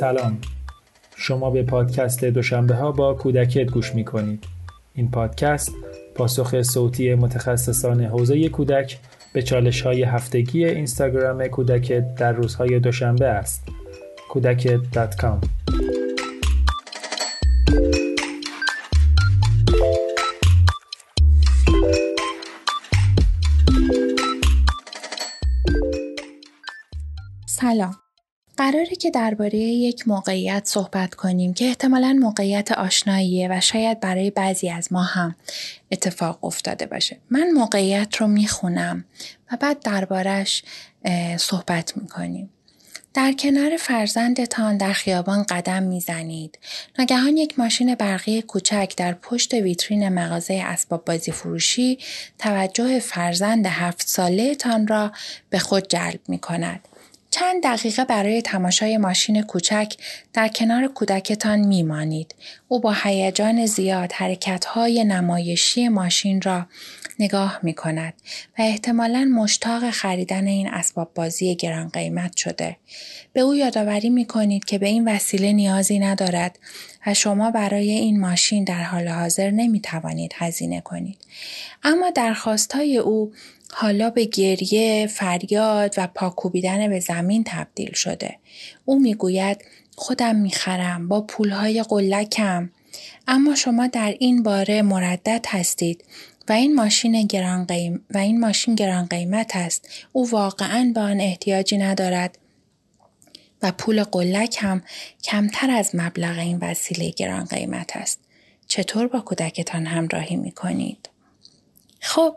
سلام. شما به پادکست دوشنبه ها با کودکت گوش می کنید این پادکست پاسخ صوتی متخصصان حوزه کودک به چالش های هفتگی اینستاگرام کودکت در روزهای دوشنبه است. کودکت.com سلام قراره که درباره یک موقعیت صحبت کنیم که احتمالا موقعیت آشناییه و شاید برای بعضی از ما هم اتفاق افتاده باشه. من موقعیت رو می‌خونم و بعد دربارش صحبت می‌کنیم. در کنار فرزندتان در خیابان قدم می‌زنید. ناگهان یک ماشین برقی کوچک در پشت ویترین مغازه اسباب بازی فروشی توجه فرزند هفت ساله تان را به خود جلب می کند. چند دقیقه برای تماشای ماشین کوچک در کنار کودکتان میمانید. او با هیجان زیاد حرکتهای نمایشی ماشین را نگاه می کند و احتمالا مشتاق خریدن این اسباب بازی گران قیمت شده. به او یادآوری می کنید که به این وسیله نیازی ندارد و شما برای این ماشین در حال حاضر نمی توانید هزینه کنید. اما درخواستهای او حالا به گریه، فریاد و پاکوبیدن به زمین تبدیل شده. او می‌گوید خودم می‌خرم با پولهای قلکم. اما شما در این باره مردد هستید و این ماشین گران قیم و این ماشین گران قیمت است. او واقعا به آن احتیاجی ندارد و پول قلک هم کمتر از مبلغ این وسیله گران قیمت است. چطور با کودکتان همراهی می کنید؟ خب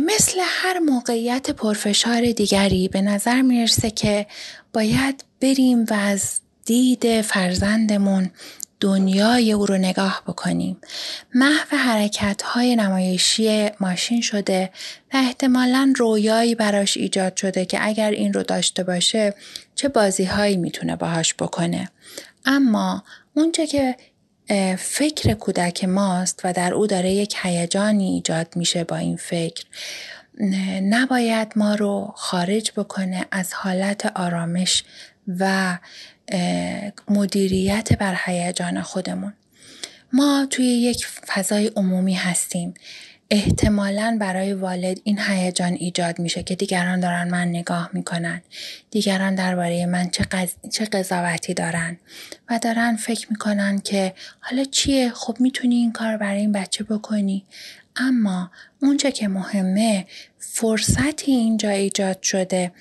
مثل هر موقعیت پرفشار دیگری به نظر می‌رسه که باید بریم و از دید فرزندمون دنیای او رو نگاه بکنیم. محو حرکت های نمایشی ماشین شده و احتمالا رویایی براش ایجاد شده که اگر این رو داشته باشه چه بازی هایی می‌تونه باهاش بکنه. اما اونچه که فکر کودک ماست و در او داره یک هیجانی ایجاد میشه با این فکر. نباید ما رو خارج بکنه از حالت آرامش و مدیریت بر هیجان خودمون. ما توی یک فضای عمومی هستیم. احتمالا برای والد این هیجان ایجاد میشه که دیگران دارن من نگاه می‌کنن. دیگران درباره من چه, قض... چه قضاوتی دارن و دارن فکر می‌کنن که حالا چیه؟ خب می‌تونی این کار برای این بچه بکنی. اما اونچه که مهمه فرصتی اینجا ایجاد شده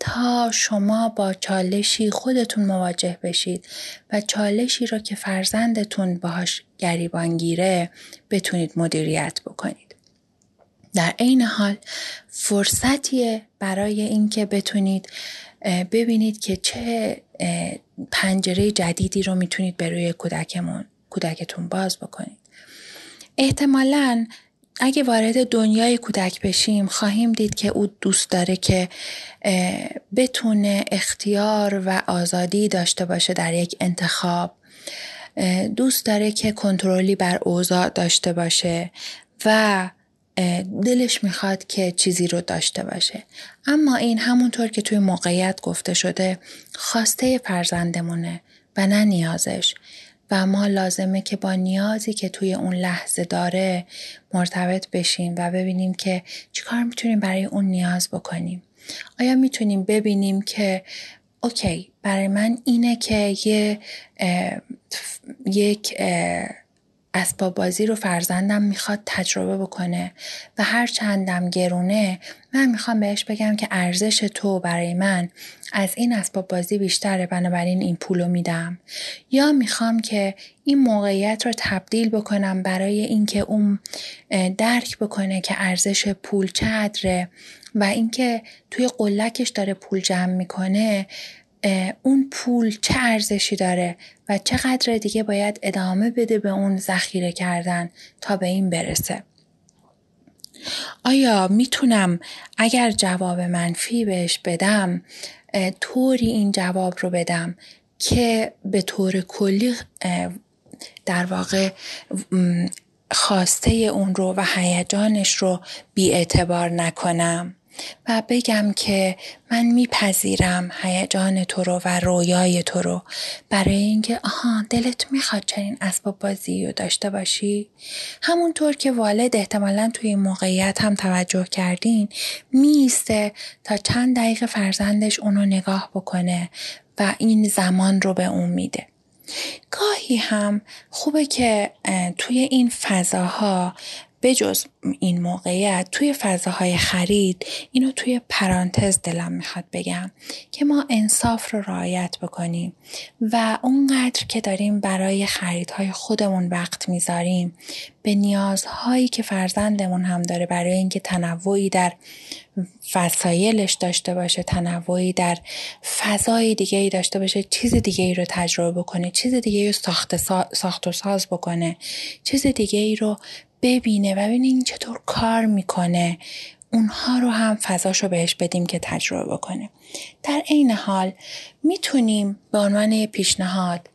تا شما با چالشی خودتون مواجه بشید و چالشی رو که فرزندتون باهاش گریبانگیره بتونید مدیریت بکنید. در عین حال فرصتیه برای اینکه بتونید ببینید که چه پنجره جدیدی رو می‌تونید به روی کودکمون کودکتون باز بکنید. احتمالا اگه وارد دنیای کودک بشیم خواهیم دید که او دوست داره که بتونه اختیار و آزادی داشته باشه در یک انتخاب. دوست داره که کنترلی بر اوضاع داشته باشه و دلش می‌خواد که چیزی رو داشته باشه. اما این همونطور که توی موقعیت گفته شده خواسته فرزندمونه و نه نیازش. و ما لازمه که با نیازی که توی اون لحظه داره مرتبط بشیم و ببینیم که چیکار می‌تونیم برای اون نیاز بکنیم. آیا می‌تونیم ببینیم که اوکی برای من اینه که یه یک اسباب بازی رو فرزندم می‌خواد تجربه بکنه و هر چندم گرونه من می‌خوام بهش بگم که ارزش تو برای من از این اسباب بازی بیشتره بنابراین این پولو میدم. یا می‌خوام که این موقعیت رو تبدیل بکنم برای اینکه اون درک بکنه که ارزش پول چقدره و اینکه توی قلکش داره پول جمع می‌کنه. اون پول چه ارزشی داره و چقدر دیگه باید ادامه بده به اون ذخیره کردن تا به این برسه. آیا می‌تونم اگر جواب منفی بهش بدم طوری این جواب رو بدم که به طور کلی در واقع خواسته اون رو و هیجانش رو بی اعتبار نکنم؟ و بگم که من میپذیرم هیجان تو رو و رویای تو رو. برای اینکه آها دلت می‌خواد چنین اسباب بازی رو داشته باشی؟ همونطور که والد احتمالا توی این موقعیت هم توجه کردین میسته تا چند دقیقه فرزندش اونو نگاه بکنه و این زمان رو به اون میده. گاهی هم خوبه که توی این فضاها بجز این موقعیت توی فضاهای خرید اینو توی پرانتز دلم می‌خواد بگم که ما انصاف رو رعایت بکنیم و اونقدر که داریم برای خریدهای خودمون وقت می‌ذاریم به نیازهایی که فرزندمون هم داره برای اینکه تنوعی در وسایلش داشته باشه تنوعی در فضای دیگه ای داشته باشه چیز دیگه ای رو تجربه بکنه چیز دیگه ای رو ساخت, ساخت و ساز بکنه چیز دیگه ای رو ببینه. و ببینه این چطور کار می‌کنه. اونها رو هم فضاشو بهش بدیم که تجربه بکنه. در عین حال می‌تونیم به عنوان پیشنهاد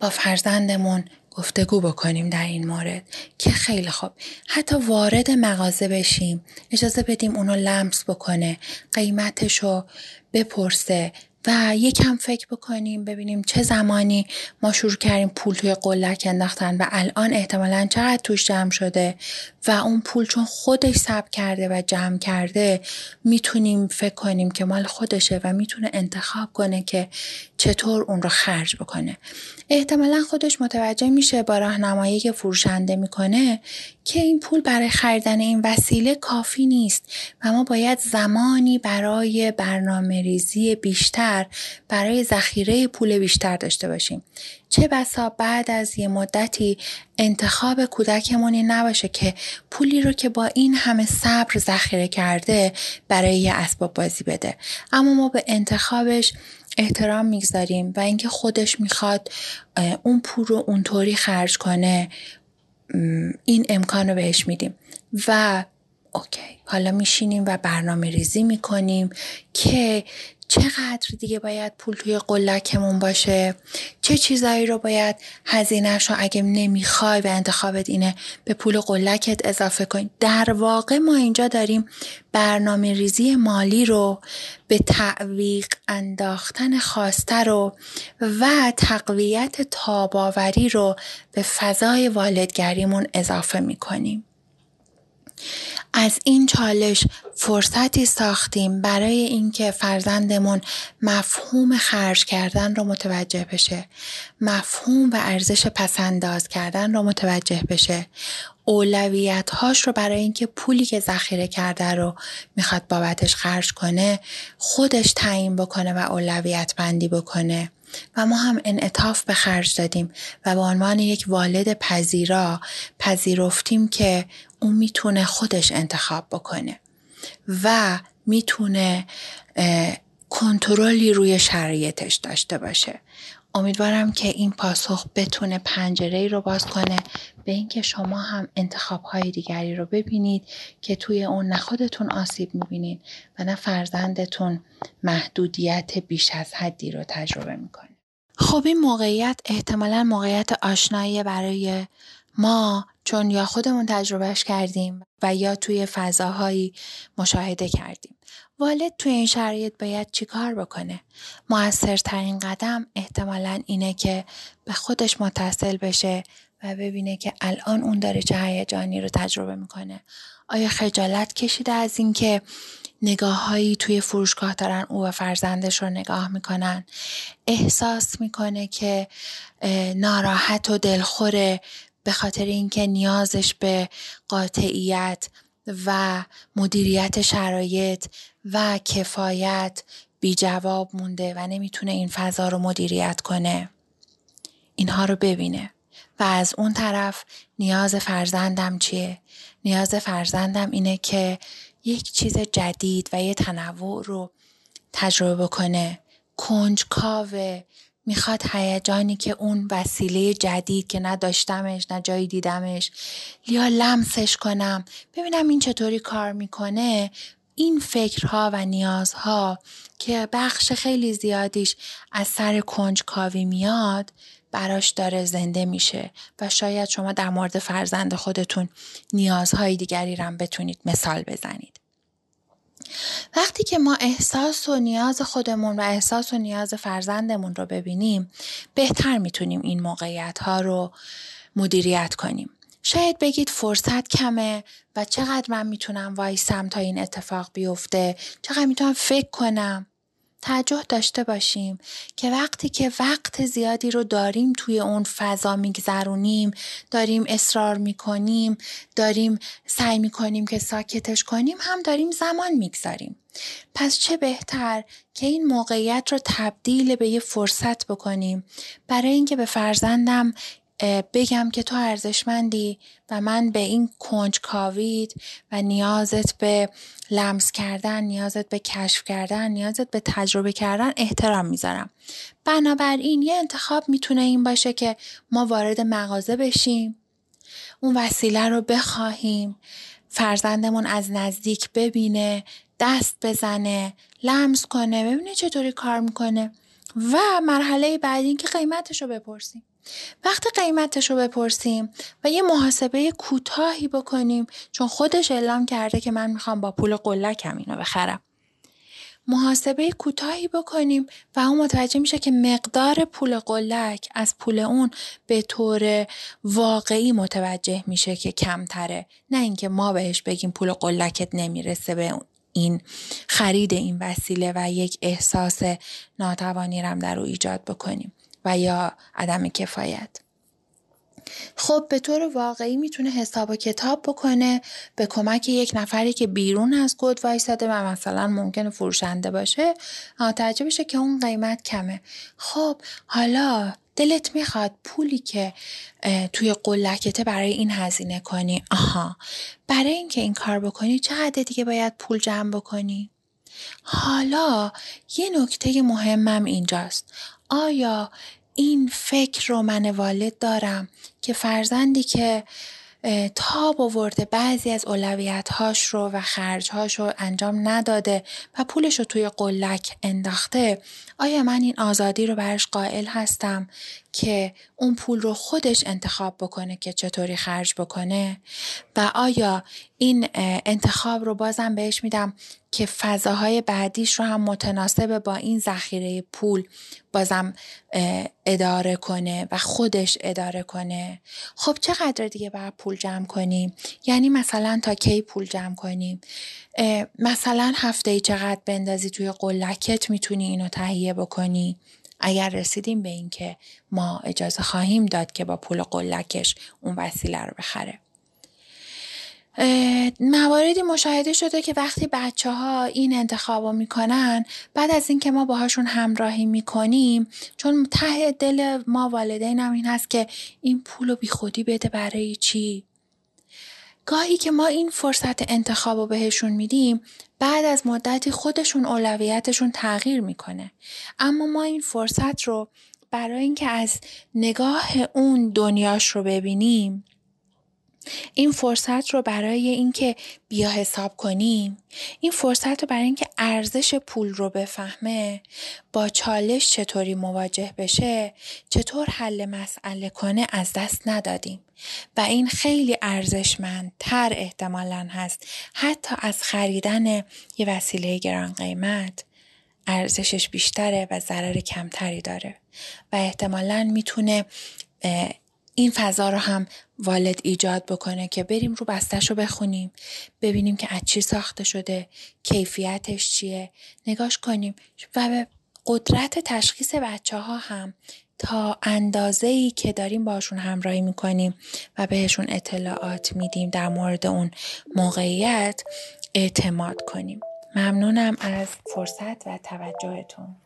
با فرزندمون گفتگو بکنیم در این مورد که خیلی خوب. حتی وارد مغازه بشیم اجازه بدیم اونو لمس بکنه قیمتشو بپرسه. و یکم فکر بکنیم ببینیم چه زمانی ما شروع کردیم پول توی قلک انداختن و الان احتمالا چقدر توش جمع شده و اون پول چون خودش ثبت کرده و جمع کرده می‌تونیم فکر کنیم که مال خودشه و می‌تونه انتخاب کنه که چطور اون رو خرج بکنه. احتمالا خودش متوجه میشه با راهنمایی که فروشنده می‌کنه که این پول برای خریدن این وسیله کافی نیست و ما باید زمانی برای برنامه ریزی بیشتر برای ذخیره پول بیشتر داشته باشیم. چه بسا بعد از یه مدتی انتخاب کودکمون نباشه که پولی رو که با این همه صبر ذخیره کرده برای یه اسباب بازی بده. اما ما به انتخابش احترام می‌گذاریم و اینکه خودش می‌خواد اون پول رو اونطوری خرج کنه این امکان رو بهش میدیم. و اوکی. حالا میشینیم و برنامه ریزی می‌کنیم که چقدر دیگه باید پول توی قلکمون باشه؟ چه چیزایی رو باید هزینهش رو اگه نمی‌خوای و انتخابت اینه به پول قلکت اضافه کنی؟ در واقع ما اینجا داریم برنامه ریزی مالی رو به تعویق انداختن خواسته رو و تقویت تاباوری رو به فضای والدگریمون اضافه می‌کنیم. از این چالش فرصتی ساختیم برای اینکه فرزندمون مفهوم خرج کردن رو متوجه بشه. مفهوم و ارزش پسنداز کردن رو متوجه بشه. اولویت هاش رو برای اینکه پولی که ذخیره کرده رو می‌خواد بابتش خرج کنه خودش تعیین بکنه و اولویت بندی بکنه. و ما هم انعطاف به خرج دادیم و به عنوان یک والد پذیرا پذیرفتیم که اون می‌تونه خودش انتخاب بکنه و می‌تونه کنترلی روی شرایطش داشته باشه. امیدوارم که این پاسخ بتونه پنجره رو باز کنه به اینکه شما هم انتخاب های دیگری رو ببینید که توی اون نه خودتون آسیب می‌بینید و نه فرزندتون محدودیت بیش از حدی رو تجربه می‌کنه خب این موقعیت احتمالا موقعیت آشنایی برای ما چون یا خودمون تجربهش کردیم و یا توی فضاهایی مشاهده کردیم. والد توی این شرایط باید چیکار بکنه؟ موثرترین قدم احتمالا اینه که به خودش متصل بشه و ببینه که الان اون داره چه هیجانی رو تجربه می‌کنه. آیا خجالت کشیده از اینکه نگاه توی فروشگاه دارن او و فرزندش رو نگاه می‌کنن احساس می‌کنه که ناراحت و دلخوره به خاطر اینکه نیازش به قاطعیت و مدیریت شرایط و کفایت بی جواب مونده و نمی‌تونه این فضا رو مدیریت کنه. اینها رو ببینه. و از اون طرف نیاز فرزندم چیه؟ نیاز فرزندم اینه که یک چیز جدید و یه تنوع رو تجربه بکنه. کنجکاوه. می‌خواد هیجانی که اون وسیله جدید که نداشتمش نه جایی دیدمش لیا لمسش کنم. ببینم این چطوری کار می‌کنه. این فکرها و نیازها که بخش خیلی زیادیش از سر کنجکاوی میاد براش داره زنده میشه. و شاید شما در مورد فرزند خودتون نیازهای دیگری رم بتونید مثال بزنید. وقتی که ما احساس و نیاز خودمون و احساس و نیاز فرزندمون رو ببینیم بهتر می‌تونیم این موقعیت ها رو مدیریت کنیم. شاید بگید فرصت کمه و چقدر من می‌تونم وایسم تا این اتفاق بیفته چقدر می‌تونم فکر کنم توجه داشته باشیم که وقتی که وقت زیادی رو داریم توی اون فضا میگذرونیم داریم اصرار می‌کنیم داریم سعی می‌کنیم که ساکتش کنیم هم داریم زمان می‌گذاریم. پس چه بهتر که این موقعیت رو تبدیل به یه فرصت بکنیم. برای اینکه به فرزندم بگم که تو ارزشمندی و من به این کنج کاوید و نیازت به لمس کردن نیازت به کشف کردن نیازت به تجربه کردن احترام می‌ذارم. بنابراین یه انتخاب می‌تونه این باشه که ما وارد مغازه بشیم اون وسیله رو بخواهیم فرزندمون از نزدیک ببینه دست بزنه لمس کنه ببینه چطوری کار می‌کنه و مرحله بعدی این که قیمتش رو بپرسیم. وقتی قیمتش رو بپرسیم و یه محاسبه کوتاهی بکنیم چون خودش اعلام کرده که من می‌خوام با پول قلکم اینو بخرم. محاسبه کوتاهی بکنیم و اون متوجه میشه که مقدار پول قلک از پول اون به طور واقعی متوجه میشه که کمتره. نه اینکه ما بهش بگیم پول قلکت نمی‌رسه به این خرید این وسیله و یک احساس ناتوانی رم در رو ایجاد بکنیم. و یا عدم کفایت. خب به طور واقعی می‌تونه حساب و کتاب بکنه به کمک یک نفری که بیرون از کد وایساده و مثلا ممکنه فروشنده باشه. تعجب بشه که اون قیمت کمه. خب حالا دلت می‌خواد پولی که توی قلکته برای این هزینه کنی. آها. برای اینکه این کار بکنی چقدر دیگه باید پول جمع بکنی؟ حالا یه نکته مهمم اینجاست. آیا این فکر رو من والد دارم که فرزندی که تاب آورده بعضی از اولویت هاش رو و خرج هاش رو انجام نداده و پولش رو توی قلک انداخته آیا من این آزادی رو برش قائل هستم که اون پول رو خودش انتخاب بکنه که چطوری خرج بکنه؟ و آیا این انتخاب رو بازم بهش میدم که فضاهای بعدیش رو هم متناسب با این ذخیره پول بازم اداره کنه و خودش اداره کنه. خب چقدر دیگه باید پول جمع کنیم؟ یعنی مثلا تا کی پول جمع کنیم؟ مثلا هفته ای چقدر بندازی توی قلکت می‌تونی اینو تهیه بکنی؟ اگر رسیدیم به اینکه ما اجازه خواهیم داد که با پول قلکش اون وسیله رو بخره. مواردی مشاهده شده که وقتی بچه ها این انتخاب رو می‌کنن بعد از اینکه ما باهاشون همراهی می‌کنیم چون ته دل ما والدین هم این هست که این پول رو بی خودی بده برای چی؟ گاهی که ما این فرصت انتخاب رو بهشون میدیم بعد از مدتی خودشون اولویتشون تغییر می‌کنه. اما ما این فرصت رو برای اینکه از نگاه اون دنیاش رو ببینیم این فرصت رو برای اینکه بیا حساب کنیم این فرصت رو برای اینکه ارزش پول رو بفهمه با چالش چطوری مواجه بشه چطور حل مسئله کنه از دست ندادیم. و این خیلی ارزشمندتر احتمالا هست حتی از خریدن یه وسیله گران قیمت ارزشش بیشتره و ضرر کمتری داره. و احتمالا می‌تونه این فضا رو هم والد ایجاد بکنه که بریم رو بستش رو بخونیم. ببینیم که از چی ساخته شده کیفیتش چیه. نگاش کنیم و به قدرت تشخیص بچه ها هم تا اندازه ای که داریم باشون همراهی می‌کنیم و بهشون اطلاعات میدیم در مورد اون موقعیت اعتماد کنیم. ممنونم از فرصت و توجهتون.